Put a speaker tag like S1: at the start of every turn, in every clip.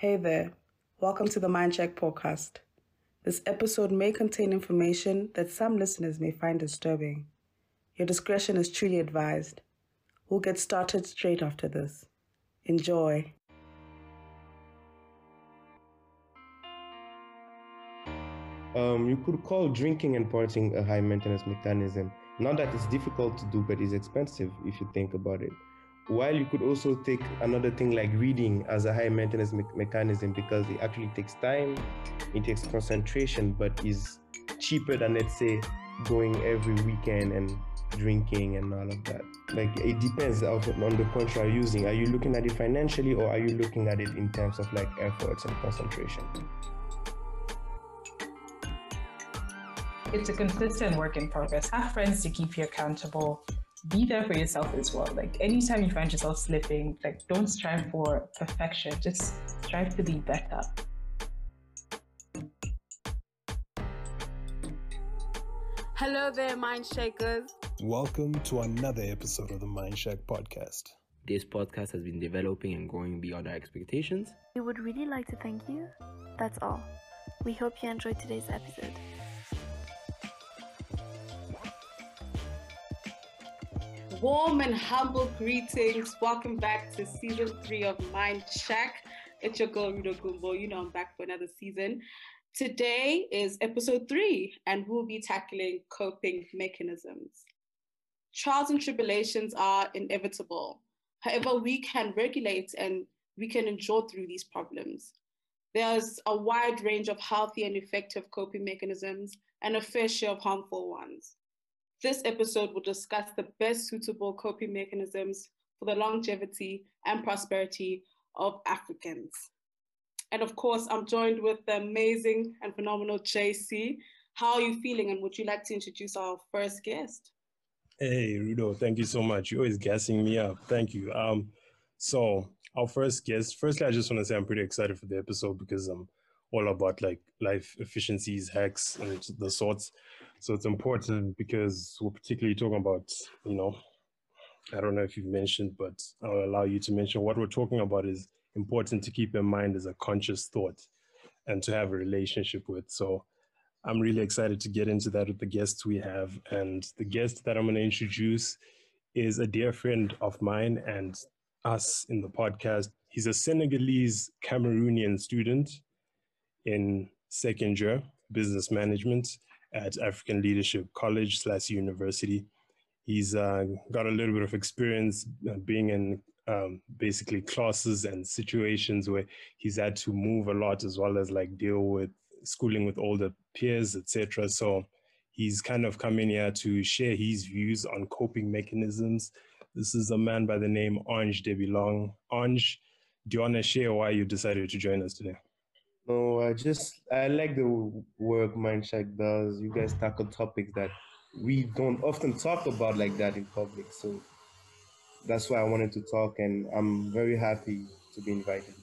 S1: Hey there. Welcome to the Mindcheck podcast. This episode may contain information that some listeners may find disturbing. Your discretion is truly advised. We'll get started straight after this. Enjoy.
S2: Um, you could call drinking and partying a high maintenance mechanism. Not that it's difficult to do, but it's expensive if you think about it. While you could also take another thing like reading as a high maintenance me- mechanism because it actually takes time, it takes concentration, but is cheaper than let's say going every weekend and drinking and all of that. Like it depends on the country you're using. Are you looking at it financially or are you looking at it in terms of like efforts and concentration?
S3: it's a consistent work in progress. Have friends to keep you accountable. Be there for yourself as well. Like anytime you find yourself slipping, like don't strive for perfection. Just strive to be better.
S4: Hello there, Mind Shakers.
S5: Welcome to another episode of the Mind Shack podcast.
S6: This podcast has been developing and growing beyond our expectations.
S7: We would really like to thank you. That's all. We hope you enjoyed today's episode.
S1: Warm and humble greetings. Welcome back to season three of Mind Shack. It's your girl, Rudo Gumbo. You know I'm back for another season. Today is episode three, and we'll be tackling coping mechanisms. Trials and tribulations are inevitable. However, we can regulate and we can endure through these problems. There's a wide range of healthy and effective coping mechanisms and a fair share of harmful ones. This episode will discuss the best suitable coping mechanisms for the longevity and prosperity of Africans. And of course, I'm joined with the amazing and phenomenal JC. How are you feeling? And would you like to introduce our first guest?
S5: Hey, Rudo, thank you so much. You're always gassing me up. Thank you. Um, so our first guest, firstly, I just want to say I'm pretty excited for the episode because I'm all about like life efficiencies, hacks, and the sorts. So it's important because we're particularly talking about, you know, I don't know if you've mentioned, but I'll allow you to mention what we're talking about is important to keep in mind as a conscious thought and to have a relationship with. So I'm really excited to get into that with the guests we have. And the guest that I'm going to introduce is a dear friend of mine and us in the podcast. He's a Senegalese Cameroonian student in second year business management at African Leadership College slash University. He's uh, got a little bit of experience uh, being in um, basically classes and situations where he's had to move a lot as well as like deal with schooling with older peers, etc. So he's kind of come in here to share his views on coping mechanisms. This is a man by the name Ange Debilong. Ange, do you want to share why you decided to join us today?
S2: No, I just I like the work Mindcheck does. You guys tackle topics that we don't often talk about like that in public. So that's why I wanted to talk, and I'm very happy to be invited.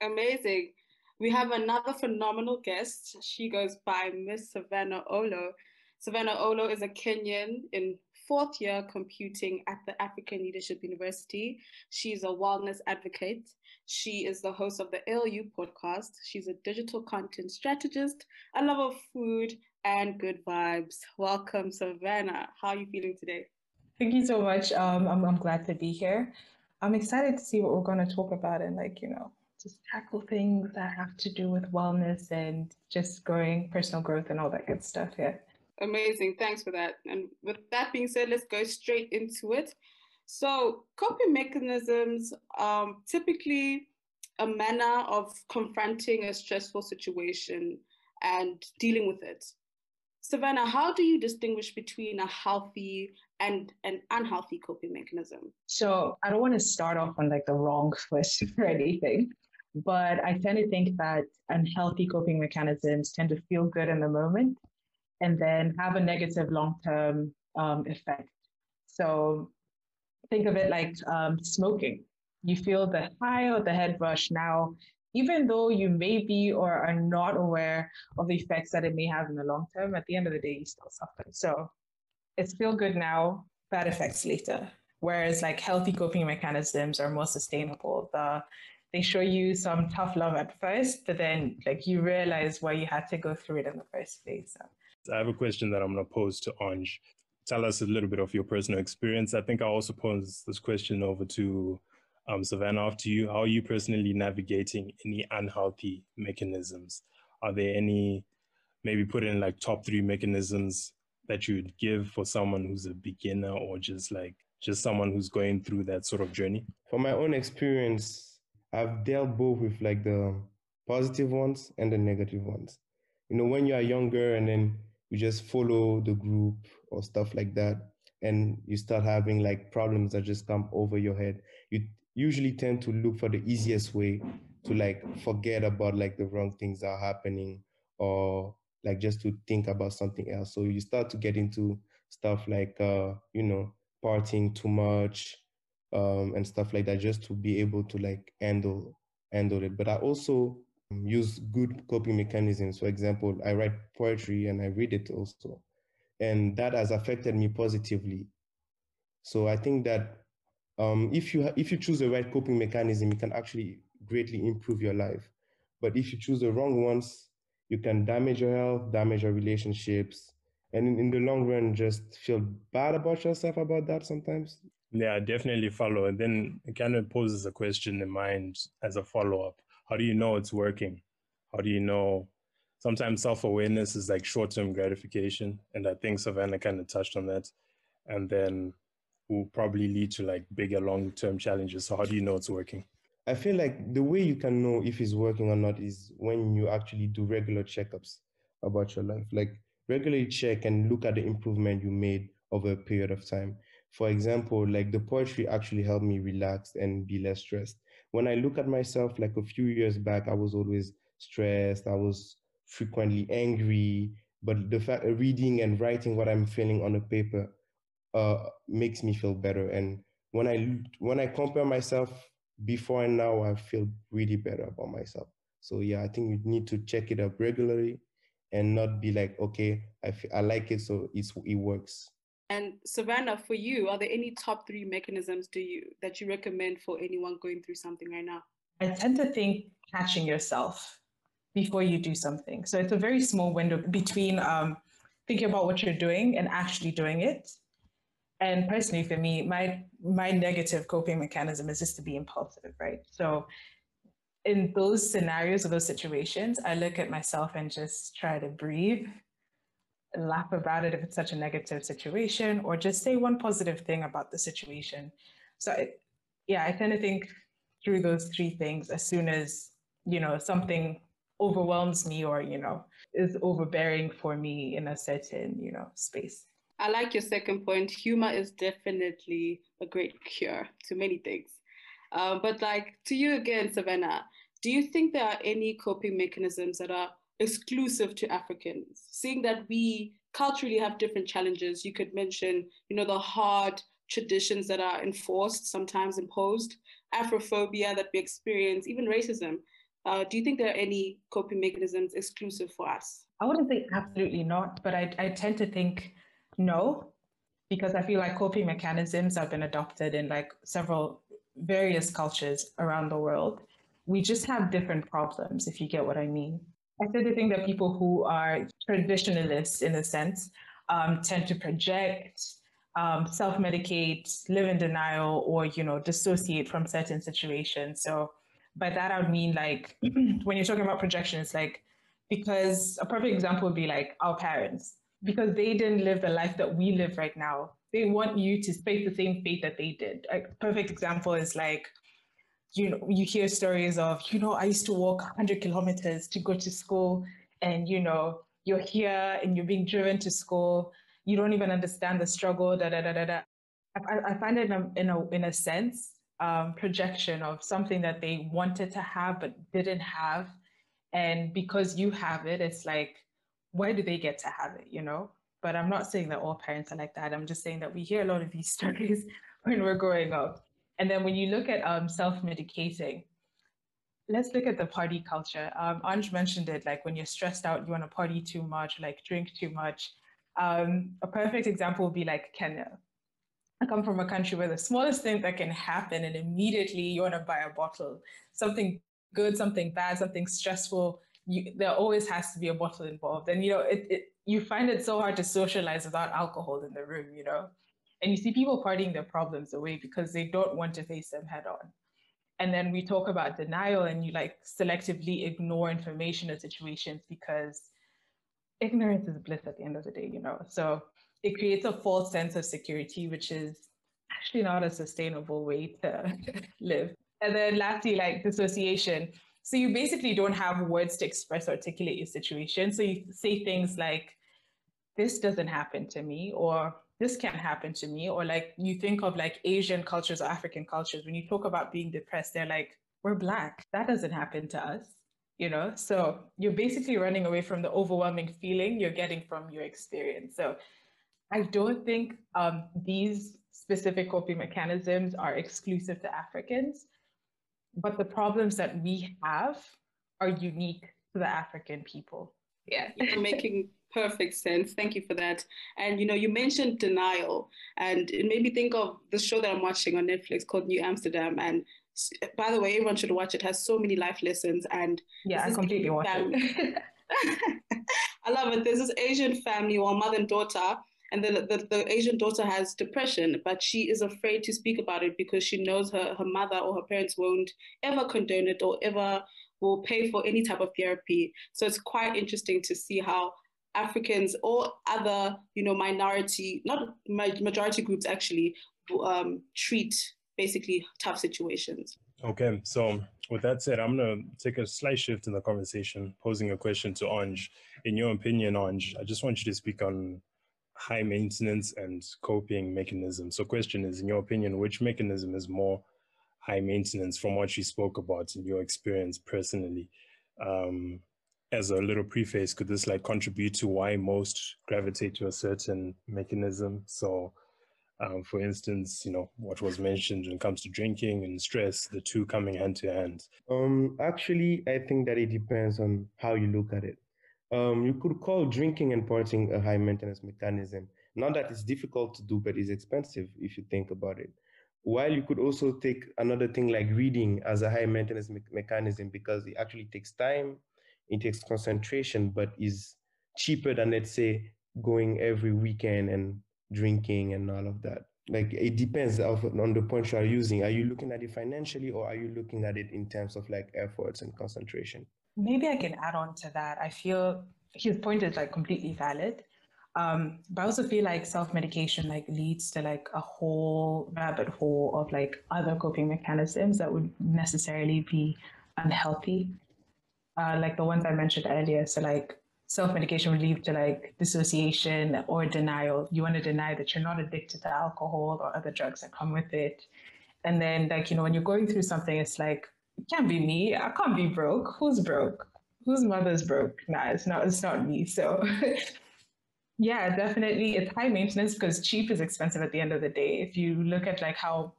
S1: Amazing. We have another phenomenal guest. She goes by Miss Savannah Olo. Savannah Olo is a Kenyan in fourth year computing at the African Leadership University. She's a wellness advocate. She is the host of the ALU podcast. She's a digital content strategist, a lover of food and good vibes. Welcome, Savannah. How are you feeling today?
S3: Thank you so much. Um, I'm, I'm glad to be here. I'm excited to see what we're going to talk about and, like, you know, just tackle things that have to do with wellness and just growing personal growth and all that good stuff. Yeah.
S1: Amazing. Thanks for that. And with that being said, let's go straight into it. So, coping mechanisms um, typically a manner of confronting a stressful situation and dealing with it. Savannah, how do you distinguish between a healthy and an unhealthy coping mechanism?
S3: So, I don't want to start off on like the wrong foot or anything, but I tend to think that unhealthy coping mechanisms tend to feel good in the moment and then have a negative long term um, effect. So think of it like um, smoking. You feel the high or the head rush now, even though you may be or are not aware of the effects that it may have in the long term, at the end of the day, you still suffer. So it's feel good now, bad effects later. Whereas like healthy coping mechanisms are more sustainable. The they show you some tough love at first, but then like you realize why you had to go through it in the first place.
S5: So. I have a question that I'm going to pose to Ange. Tell us a little bit of your personal experience. I think I'll also pose this question over to um, Savannah after you. How are you personally navigating any unhealthy mechanisms? Are there any, maybe put in like top three mechanisms that you would give for someone who's a beginner or just like just someone who's going through that sort of journey?
S2: From my own experience, I've dealt both with like the positive ones and the negative ones. You know, when you are younger and then you just follow the group or stuff like that, and you start having like problems that just come over your head, you usually tend to look for the easiest way to like forget about like the wrong things that are happening or like just to think about something else. So you start to get into stuff like uh, you know, partying too much, um, and stuff like that, just to be able to like handle handle it. But I also use good coping mechanisms. For example, I write poetry and I read it also, and that has affected me positively. So I think that um, if you if you choose the right coping mechanism, it can actually greatly improve your life. But if you choose the wrong ones, you can damage your health, damage your relationships, and in, in the long run, just feel bad about yourself about that sometimes.
S5: Yeah, definitely follow. And then it kind of poses a question in mind as a follow up. How do you know it's working? How do you know? Sometimes self awareness is like short term gratification. And I think Savannah kind of touched on that. And then will probably lead to like bigger long term challenges. So, how do you know it's working?
S2: I feel like the way you can know if it's working or not is when you actually do regular checkups about your life. Like regularly check and look at the improvement you made over a period of time. For example, like the poetry actually helped me relax and be less stressed. When I look at myself, like a few years back, I was always stressed. I was frequently angry. But the fact reading and writing what I'm feeling on a paper uh, makes me feel better. And when I when I compare myself before and now, I feel really better about myself. So yeah, I think you need to check it up regularly and not be like, okay, I, I like it, so it's it works.
S1: And Savannah, for you, are there any top three mechanisms do you that you recommend for anyone going through something right now?
S3: I tend to think catching yourself before you do something. So it's a very small window between um, thinking about what you're doing and actually doing it. And personally, for me, my my negative coping mechanism is just to be impulsive, right? So in those scenarios or those situations, I look at myself and just try to breathe, laugh about it if it's such a negative situation, or just say one positive thing about the situation. So, yeah, I tend to think through those three things as soon as, you know, something overwhelms me or, you know, is overbearing for me in a certain, you know, space.
S1: I like your second point. Humor is definitely a great cure to many things. Uh, but like to you again, Savannah, do you think there are any coping mechanisms that are exclusive to Africans? Seeing that we culturally have different challenges, you could mention, you know, the hard traditions that are enforced, sometimes imposed, Afrophobia that we experience, even racism. Uh, do you think there are any coping mechanisms exclusive for us?
S3: I wouldn't say absolutely not, but I, I tend to think no, because I feel like coping mechanisms have been adopted in like several various cultures around the world. We just have different problems, if you get what I mean. I to think that people who are traditionalists, in a sense, um, tend to project, um, self-medicate, live in denial, or you know, dissociate from certain situations. So by that I would mean like when you're talking about projections, like because a perfect example would be like our parents, because they didn't live the life that we live right now they want you to face the same fate that they did. A perfect example is like, you know, you hear stories of, you know, I used to walk 100 kilometers to go to school, and you know, you're here and you're being driven to school. You don't even understand the struggle. Da da da da da. I, I find it in a in a, in a sense um, projection of something that they wanted to have but didn't have, and because you have it, it's like, why do they get to have it? You know, but I'm not saying that all parents are like that. I'm just saying that we hear a lot of these stories when we're growing up. And then when you look at um, self-medicating, let's look at the party culture. Um, Ange mentioned it, like when you're stressed out, you want to party too much, like drink too much. Um, a perfect example would be like Kenya. I come from a country where the smallest thing that can happen and immediately you want to buy a bottle, something good, something bad, something stressful, you, there always has to be a bottle involved. And, you know, it, it, you find it so hard to socialize without alcohol in the room, you know? And you see people partying their problems away because they don't want to face them head on. And then we talk about denial and you like selectively ignore information or situations because ignorance is bliss at the end of the day, you know? So it creates a false sense of security, which is actually not a sustainable way to live. And then lastly, like dissociation. So you basically don't have words to express articulate your situation. So you say things like, this doesn't happen to me, or this can't happen to me. Or like you think of like Asian cultures or African cultures, when you talk about being depressed, they're like, we're black. That doesn't happen to us. You know, so you're basically running away from the overwhelming feeling you're getting from your experience. So I don't think um, these specific coping mechanisms are exclusive to Africans, but the problems that we have are unique to the African people.
S1: Yeah, you're making perfect sense. Thank you for that. And you know, you mentioned denial, and it made me think of the show that I'm watching on Netflix called New Amsterdam. And by the way, everyone should watch it. it has so many life lessons. And
S3: yeah, I completely watch it.
S1: I love it. There's this Asian family, or mother and daughter, and the, the, the, Asian daughter has depression, but she is afraid to speak about it because she knows her, her mother or her parents won't ever condone it or ever will pay for any type of therapy. So it's quite interesting to see how Africans or other, you know, minority, not majority groups actually, um, treat basically tough situations.
S5: Okay, so with that said, I'm going to take a slight shift in the conversation, posing a question to Ange. In your opinion, Ange, I just want you to speak on high maintenance and coping mechanisms. So question is, in your opinion, which mechanism is more high maintenance from what you spoke about in your experience personally? Um, as a little preface, could this like contribute to why most gravitate to a certain mechanism? So um, for instance, you know, what was mentioned when it comes to drinking and stress, the two coming hand to hand?
S2: Um, actually, I think that it depends on how you look at it. Um, you could call drinking and partying a high maintenance mechanism. Not that it's difficult to do, but it's expensive if you think about it. While you could also take another thing like reading as a high maintenance me- mechanism because it actually takes time, it takes concentration, but is cheaper than, let's say, going every weekend and drinking and all of that. Like it depends on the point you are using. Are you looking at it financially or are you looking at it in terms of like efforts and concentration?
S3: Maybe I can add on to that. I feel his point is like completely valid. Um, but I also feel like self-medication like leads to like a whole rabbit hole of like other coping mechanisms that would necessarily be unhealthy. Uh, like the ones I mentioned earlier. So like self-medication would lead to like dissociation or denial. You want to deny that you're not addicted to alcohol or other drugs that come with it. And then like, you know, when you're going through something, it's like, it can't be me. I can't be broke. Who's broke? Whose mother's broke? Nah, it's not. It's not me. So, yeah, definitely, it's high maintenance because cheap is expensive at the end of the day. If you look at like how,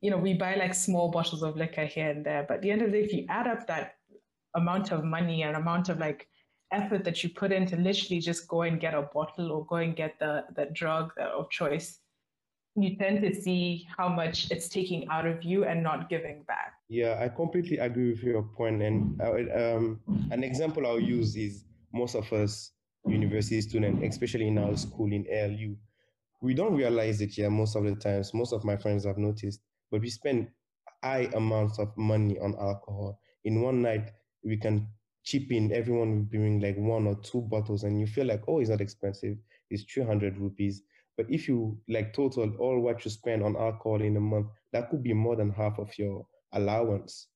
S3: you know, we buy like small bottles of liquor here and there, but at the end of the day, if you add up that amount of money and amount of like effort that you put in to literally just go and get a bottle or go and get the the drug of choice you tend to see how much it's taking out of you and not giving back.
S2: Yeah, I completely agree with your point. And um, an example I'll use is most of us university students, especially in our school in ALU, we don't realize it yet most of the times. Most of my friends have noticed, but we spend high amounts of money on alcohol. In one night, we can chip in, everyone will bring like one or two bottles, and you feel like, oh, it's not expensive. It's 300 rupees but if you like total all what you spend on alcohol in a month, that could be more than half of your allowance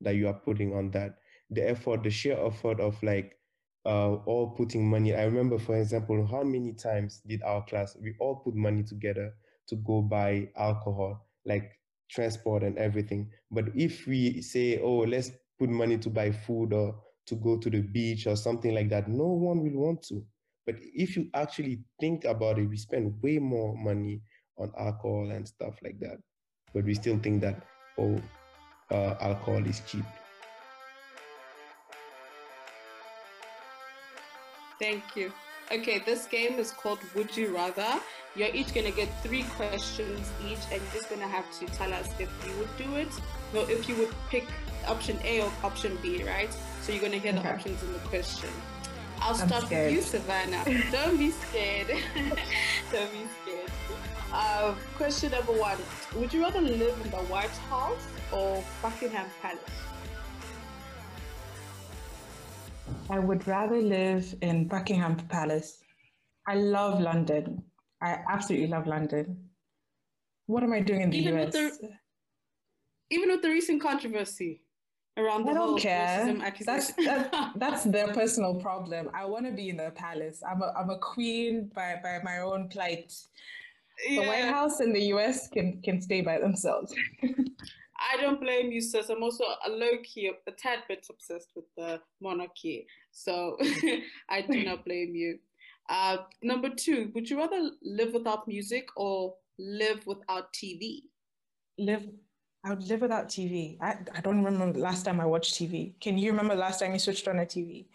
S2: that you are putting on that. The effort, the sheer effort of like uh, all putting money. I remember, for example, how many times did our class we all put money together to go buy alcohol, like transport and everything. But if we say, oh, let's put money to buy food or to go to the beach or something like that, no one will want to. But if you actually think about it, we spend way more money on alcohol and stuff like that. But we still think that, oh, uh, alcohol is cheap.
S1: Thank you. Okay, this game is called Would You Rather. You're each gonna get three questions each, and you're just gonna have to tell us if you would do it, no, if you would pick option A or option B, right? So you're gonna hear
S3: Okay.
S1: the options in the question. I'll
S3: I'm
S1: start
S3: scared.
S1: with you, Savannah. Don't be scared. Don't be scared. Uh, question number one: Would you rather live in the White House or Buckingham Palace?
S3: I would rather live in Buckingham Palace. I love London. I absolutely love London. What am I doing in the
S1: Even
S3: US?
S1: with the- Even with the recent controversy around the
S3: I
S1: whole
S3: don't care.
S1: racism
S3: That's that, that's their personal problem. I want to be in the palace. I'm a I'm a queen by by my own plight. The White House and the US can can stay by themselves.
S1: I don't blame you, sis. I'm also a low key, a tad bit obsessed with the monarchy. So I do not blame you. Uh, number two, would you rather live without music or live without TV?
S3: live I would live without TV. I, I don't remember the last time I watched TV. Can you remember the last time you switched on a TV?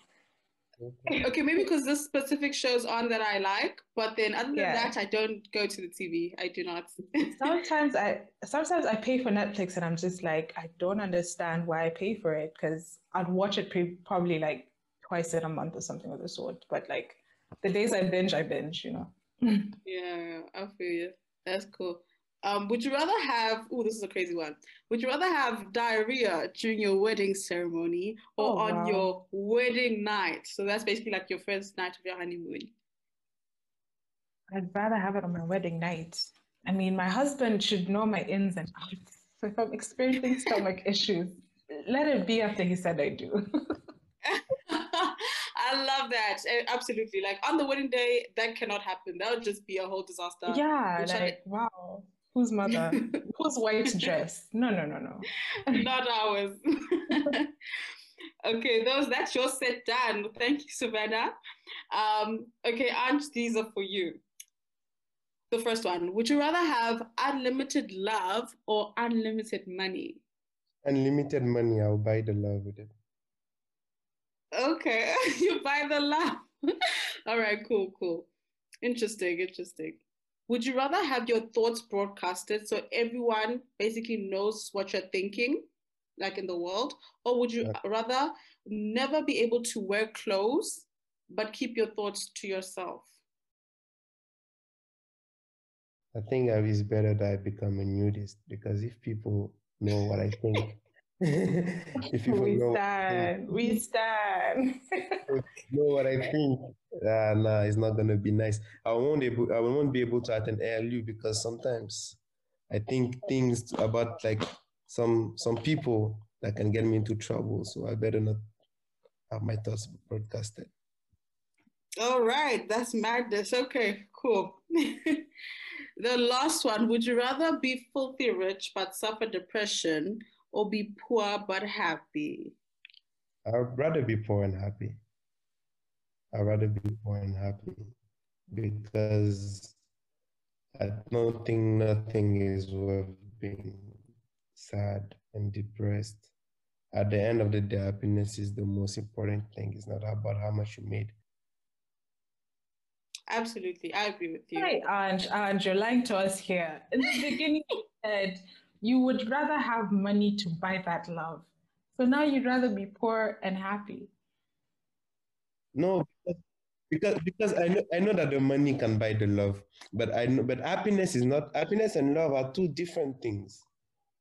S1: Okay, maybe because this specific show's on that I like, but then other than
S3: Yeah.
S1: that, I don't go to the TV. I do not.
S3: Sometimes I sometimes I pay for Netflix and I'm just like I don't understand why I pay for it because I'd watch it pre- probably like twice in a month or something of the sort. But like the days I binge, I binge. You know.
S1: Yeah, I feel you. That's cool. Um, would you rather have, oh, this is a crazy one. Would you rather have diarrhea during your wedding ceremony or
S3: Oh,
S1: on
S3: wow.
S1: your wedding night? So that's basically like your first night of your honeymoon.
S3: I'd rather have it on my wedding night. I mean, my husband should know my ins and outs. So if I'm experiencing stomach issues, let it be after he said I do.
S1: I love that. Absolutely. Like on the wedding day, that cannot happen. That would just be a whole disaster.
S3: yeah,
S1: I-
S3: like wow. Whose mother? Whose white dress? No, no, no, no.
S1: Not ours. okay, those that's your set done. Thank you, Savannah. Um, okay, Ange, these are for you. The first one: Would you rather have unlimited love or unlimited money?
S2: Unlimited money, I'll buy the love with it.
S1: Okay, you buy the love. All right, cool, cool. Interesting, interesting. Would you rather have your thoughts broadcasted so everyone basically knows what you're thinking, like in the world, or would you
S2: Yeah.
S1: rather never be able to wear clothes but keep your thoughts to yourself?
S2: I think it's better that I become a nudist because if people know what I think, if people
S3: we
S2: know,
S3: stand. We stand.
S2: know what I think, uh, nah, it's not gonna be nice. I won't able, I won't be able to attend ALU because sometimes I think things about like some some people that can get me into trouble. So I better not have my thoughts broadcasted.
S1: All right, that's madness. Okay, cool. the last one Would you rather be filthy rich but suffer depression or be poor but happy?
S2: I'd rather be poor and happy. I'd rather be poor and happy because I don't think nothing is worth being sad and depressed. At the end of the day, happiness is the most important thing. It's not about how much you made.
S1: Absolutely, I agree with you.
S3: Hey, Ange, Ange, you're lying to us here. In the beginning, you said you would rather have money to buy that love. So now you'd rather be poor and happy.
S2: No, because because, I know I know that the money can buy the love, but I know but happiness is not happiness and love are two different things.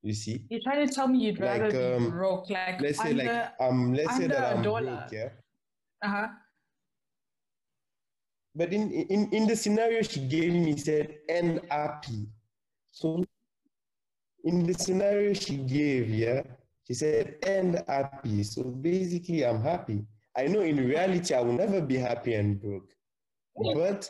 S2: You see?
S3: You're trying to tell me you'd
S2: Like,
S3: rather
S2: um,
S3: be broke, like
S2: Let's say
S3: under,
S2: like um let's say that
S3: a
S2: I'm
S3: dollar.
S2: broke, yeah.
S3: uh-huh.
S2: But in, in, in the scenario she gave me, said, and happy. So in the scenario she gave, yeah, she said, and happy. So basically, I'm happy. I know in reality, I will never be happy and broke. But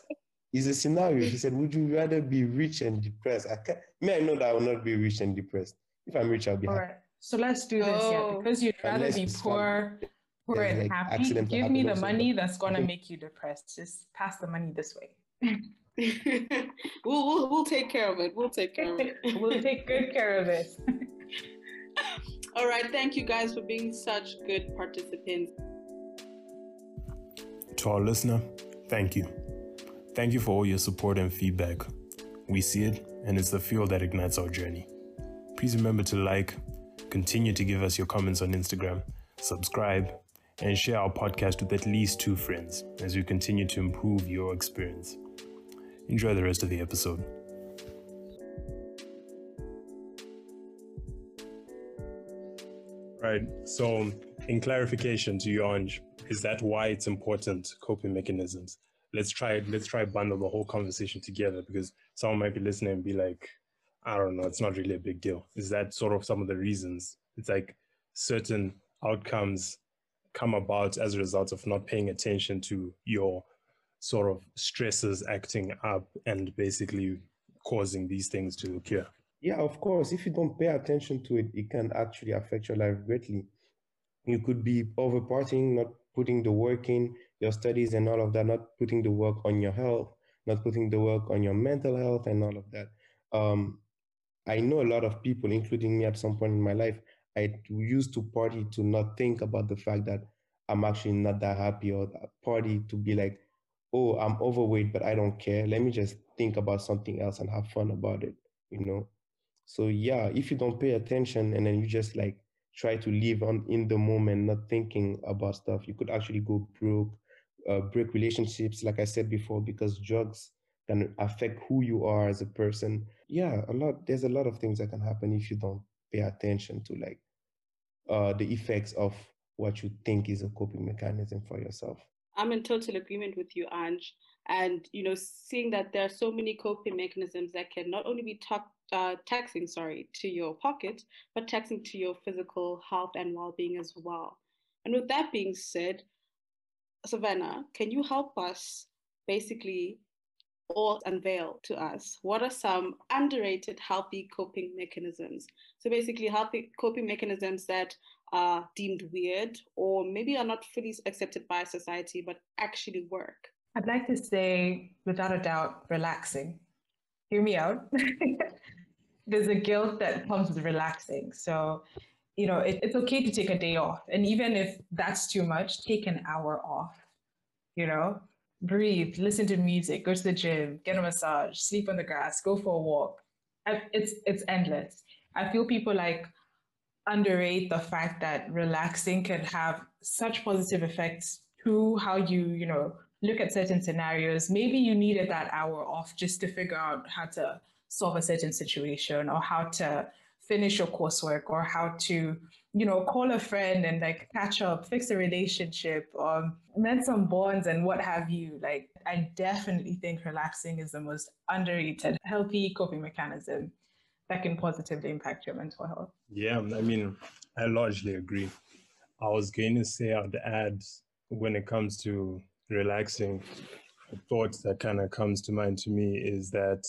S2: it's a scenario. She said, would you rather be rich and depressed? I can't, me, I know that I will not be rich and depressed. If I'm rich, I'll be
S3: All
S2: happy.
S3: right. So let's do this, yeah.
S1: Oh.
S3: Because you'd rather
S2: Unless
S3: be
S2: it's
S3: poor, poor
S2: There's,
S3: and
S2: like,
S3: happy. Give me the money that's gonna make you depressed. Just pass the money this way.
S1: we'll, we'll we'll take care of it. We'll take care of it.
S3: we'll take good care of it.
S1: All right, thank you guys for being such good participants.
S5: To our listener, Thank you. Thank you for all your support and feedback. We see it, and it's the fuel that ignites our journey. Please remember to like, continue to give us your comments on Instagram, subscribe, and share our podcast with at least two friends as we continue to improve your experience. Enjoy the rest of the episode. Right. So, in clarification to you, Ange, is that why it's important coping mechanisms? Let's try let's try bundle the whole conversation together because someone might be listening and be like, I don't know, it's not really a big deal. Is that sort of some of the reasons? It's like certain outcomes come about as a result of not paying attention to your sort of stresses acting up and basically causing these things to occur.
S2: Yeah, of course. If you don't pay attention to it, it can actually affect your life greatly. You could be over partying, not putting the work in your studies and all of that, not putting the work on your health, not putting the work on your mental health and all of that. Um, I know a lot of people, including me at some point in my life, I used to party to not think about the fact that I'm actually not that happy or party to be like, oh, I'm overweight, but I don't care. Let me just think about something else and have fun about it, you know? So yeah, if you don't pay attention and then you just like try to live on in the moment, not thinking about stuff, you could actually go broke, uh, break relationships, like I said before, because drugs can affect who you are as a person. Yeah, a lot. There's a lot of things that can happen if you don't pay attention to like uh, the effects of what you think is a coping mechanism for yourself.
S1: I'm in total agreement with you, Ange. And you know, seeing that there are so many coping mechanisms that can not only be ta- uh, taxing, sorry, to your pocket, but taxing to your physical health and well-being as well. And with that being said, Savannah, can you help us basically or unveil to us what are some underrated healthy coping mechanisms? So basically, healthy coping mechanisms that are deemed weird or maybe are not fully accepted by society, but actually work.
S3: I'd like to say, without a doubt, relaxing. Hear me out. There's a guilt that comes with relaxing. So, you know, it, it's okay to take a day off. And even if that's too much, take an hour off, you know, breathe, listen to music, go to the gym, get a massage, sleep on the grass, go for a walk. It's, it's endless. I feel people like underrate the fact that relaxing can have such positive effects to how you, you know, look at certain scenarios. Maybe you needed that hour off just to figure out how to solve a certain situation or how to finish your coursework or how to, you know, call a friend and like catch up, fix a relationship, um, mend some bonds and what have you. Like, I definitely think relaxing is the most underrated healthy coping mechanism that can positively impact your mental health.
S5: Yeah, I mean, I largely agree. I was going to say I'd add when it comes to relaxing, a thought that kind of comes to mind to me is that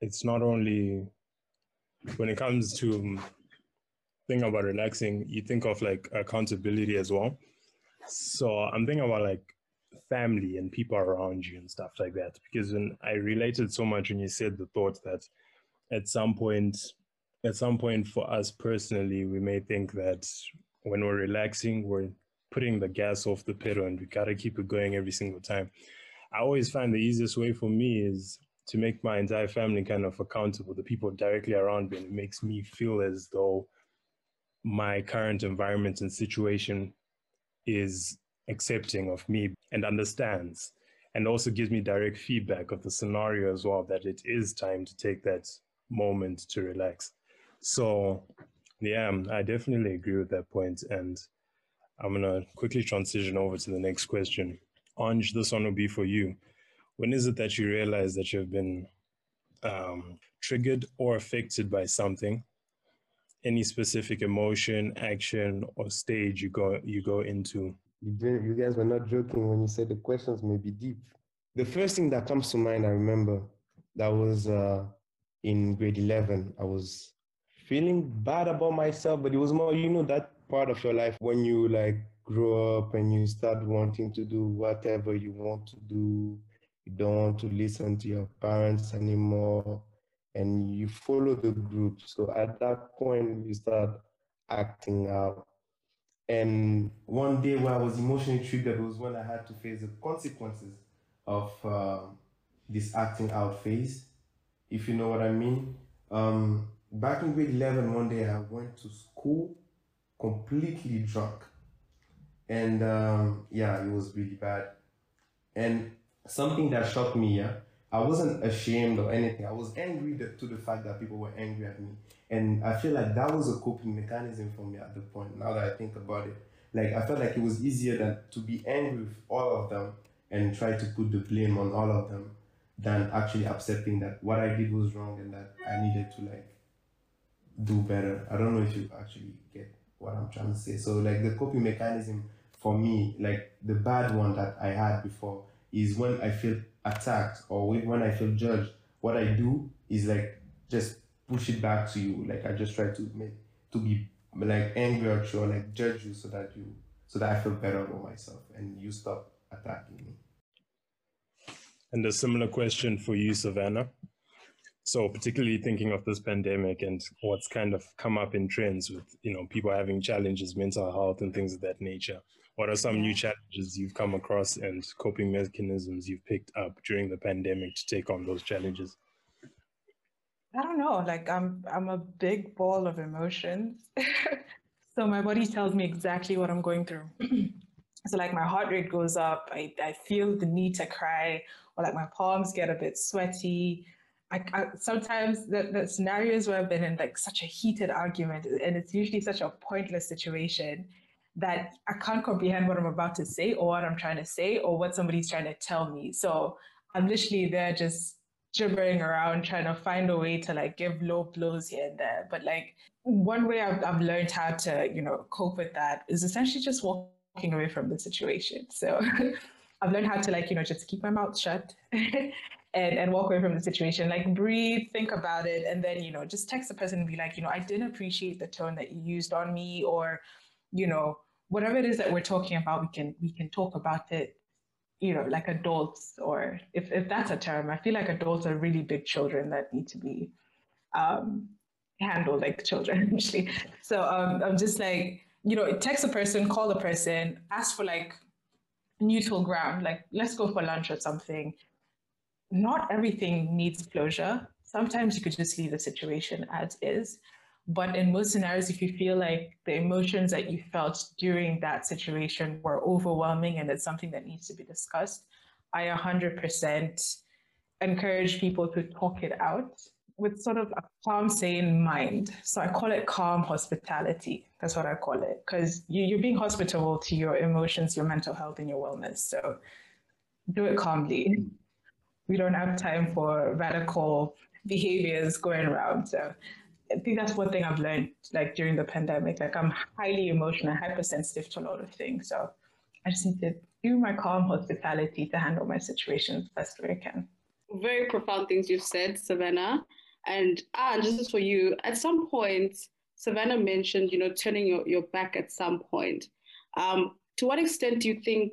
S5: it's not only when it comes to thinking about relaxing, you think of like accountability as well. So I'm thinking about like family and people around you and stuff like that. Because when I related so much when you said the thought that at some point, at some point for us personally, we may think that when we're relaxing, we're putting the gas off the pedal and we gotta keep it going every single time. I always find the easiest way for me is to make my entire family kind of accountable, the people directly around me. And it makes me feel as though my current environment and situation is accepting of me and understands and also gives me direct feedback of the scenario as well that it is time to take that moment to relax. So, yeah, I definitely agree with that point. and I'm gonna quickly transition over to the next question. Ange, this one will be for you. When is it that you realize that you've been um, triggered or affected by something? Any specific emotion, action, or stage you go you go into?
S2: You guys were not joking when you said the questions may be deep. The first thing that comes to mind, I remember, that was uh, in grade 11. I was feeling bad about myself, but it was more, you know, that part of your life when you like grow up and you start wanting to do whatever you want to do. You don't want to listen to your parents anymore and you follow the group. So at that point, you start acting out. And one day when I was emotionally triggered was when I had to face the consequences of uh, this acting out phase, if you know what I mean. Um, back in grade 11, one day I went to school completely drunk. And um, yeah, it was really bad. And something that shocked me, yeah, I wasn't ashamed or anything. I was angry to the fact that people were angry at me. And I feel like that was a coping mechanism for me at the point, now that I think about it. Like, I felt like it was easier than to be angry with all of them and try to put the blame on all of them than actually accepting that what I did was wrong and that I needed to, like, do better. I don't know if you actually get what I'm trying to say. So, like, the coping mechanism for me, like, the bad one that I had before is when I feel attacked or when I feel judged, what I do is like just push it back to you. Like I just try to make to be like angry at you or like judge you so that you so that I feel better about myself and you stop attacking me.
S5: And a similar question for you, Savannah. So particularly thinking of this pandemic and what's kind of come up in trends with, you know, people having challenges, mental health and things of that nature. What are some new challenges you've come across and coping mechanisms you've picked up during the pandemic to take on those challenges?
S3: I don't know. Like I'm I'm a big ball of emotions. so my body tells me exactly what I'm going through. so like my heart rate goes up, I, I feel the need to cry, or like my palms get a bit sweaty. I, I, sometimes the, the scenarios where I've been in like such a heated argument and it's usually such a pointless situation that I can't comprehend what I'm about to say or what I'm trying to say or what somebody's trying to tell me. So I'm literally there just gibbering around trying to find a way to like give low blows here and there. But like one way I've, I've learned how to, you know, cope with that is essentially just walking away from the situation. So I've learned how to like, you know, just keep my mouth shut and, and walk away from the situation. Like breathe, think about it, and then, you know, just text the person and be like, you know, I didn't appreciate the tone that you used on me or, you know, whatever it is that we're talking about, we can we can talk about it, you know, like adults, or if if that's a term, I feel like adults are really big children that need to be um, handled like children actually. So um, I'm just like, you know, text a person, call a person, ask for like neutral ground, like let's go for lunch or something. Not everything needs closure. Sometimes you could just leave the situation as is. But in most scenarios, if you feel like the emotions that you felt during that situation were overwhelming and it's something that needs to be discussed, I 100% encourage people to talk it out with sort of a calm, sane mind. So I call it calm hospitality. That's what I call it. Because you, are being hospitable to your emotions, your mental health, and your wellness. So do it calmly. We don't have time for radical behaviors going around. So I think that's one thing I've learned like during the pandemic. Like I'm highly emotional, hypersensitive to a lot of things. So I just need to do my calm hospitality to handle my situations best way I can.
S1: Very profound things you've said, Savannah. And ah, just for you, at some point, Savannah mentioned, you know, turning your, your back at some point. Um, to what extent do you think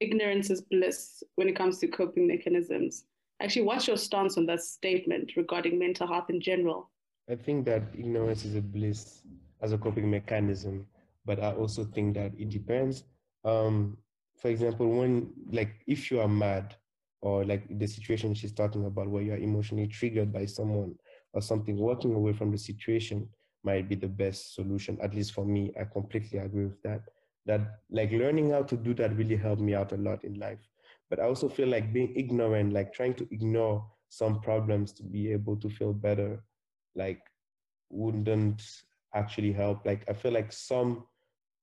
S1: ignorance is bliss when it comes to coping mechanisms? Actually, what's your stance on that statement regarding mental health in general?
S2: I think that ignorance is a bliss as a coping mechanism, but I also think that it depends. Um, for example, when like if you are mad or like the situation she's talking about where you are emotionally triggered by someone or something, walking away from the situation might be the best solution. At least for me, I completely agree with that. That like learning how to do that really helped me out a lot in life. But I also feel like being ignorant, like trying to ignore some problems to be able to feel better like wouldn't actually help. Like I feel like some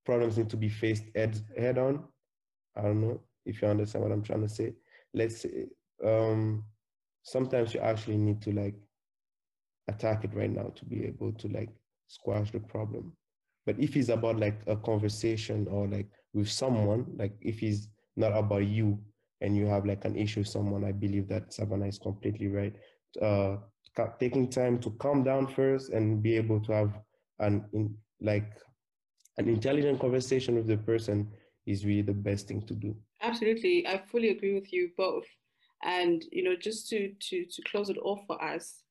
S2: problems need to be faced head head on. I don't know if you understand what I'm trying to say. Let's say um, sometimes you actually need to like attack it right now to be able to like squash the problem. But if it's about like a conversation or like with someone, like if it's not about you and you have like an issue with someone, I believe that Savannah is completely right. Uh, taking time to calm down first and be able to have an in, like an intelligent conversation with the person is really the best thing to do
S1: absolutely i fully agree with you both and you know just to to to close it off for us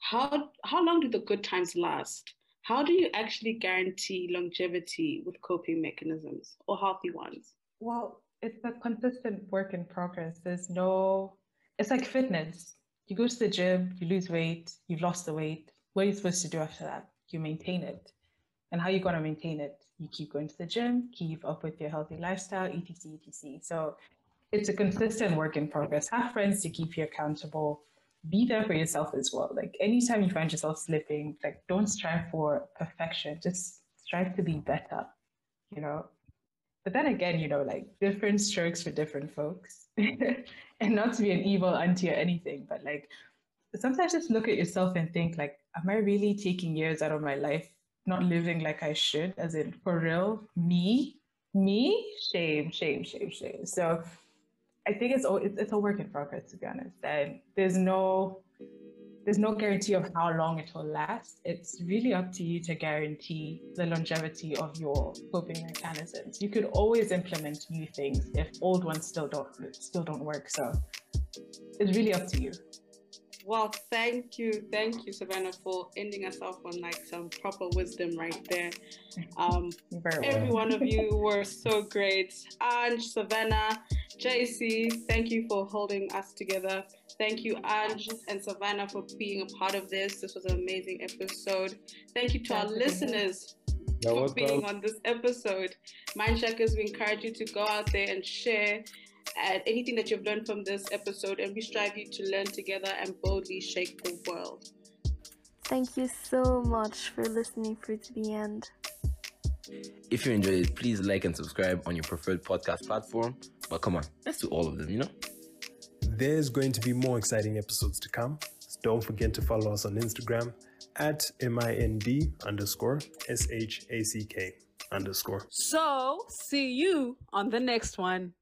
S1: how how long do the good times last how do you actually guarantee longevity with coping mechanisms or healthy ones
S3: well it's a consistent work in progress. There's no, it's like fitness. You go to the gym, you lose weight, you've lost the weight. What are you supposed to do after that? You maintain it. And how are you going to maintain it? You keep going to the gym, keep up with your healthy lifestyle, etc., etc. So it's a consistent work in progress. Have friends to keep you accountable. Be there for yourself as well. Like anytime you find yourself slipping, like don't strive for perfection. Just strive to be better. You know, but then again, you know, like different strokes for different folks. and not to be an evil auntie or anything, but like sometimes just look at yourself and think like, am I really taking years out of my life not living like I should? As in for real, me, me, shame, shame, shame, shame. So I think it's it's a work in progress to be honest. And there's no there's no guarantee of how long it will last. It's really up to you to guarantee the longevity of your coping mechanisms. You could always implement new things if old ones still don't still don't work. So it's really up to you.
S1: Well, thank you, thank you, Savannah, for ending us off on like some proper wisdom right there. Um, every one of you were so great. Ange, Savannah, JC, thank you for holding us together. Thank you, Ange and Savannah, for being a part of this. This was an amazing episode. Thank you to our listeners for being on this episode. Mindshackers, we encourage you to go out there and share and anything that you've learned from this episode, and we strive you to learn together and boldly shake the world.
S7: Thank you so much for listening through to the end.
S6: If you enjoyed it, please like and subscribe on your preferred podcast platform. But come on, let's do all of them, you know?
S5: There's going to be more exciting episodes to come. So don't forget to follow us on Instagram at MIND underscore S H A C K underscore.
S4: So, see you on the next one.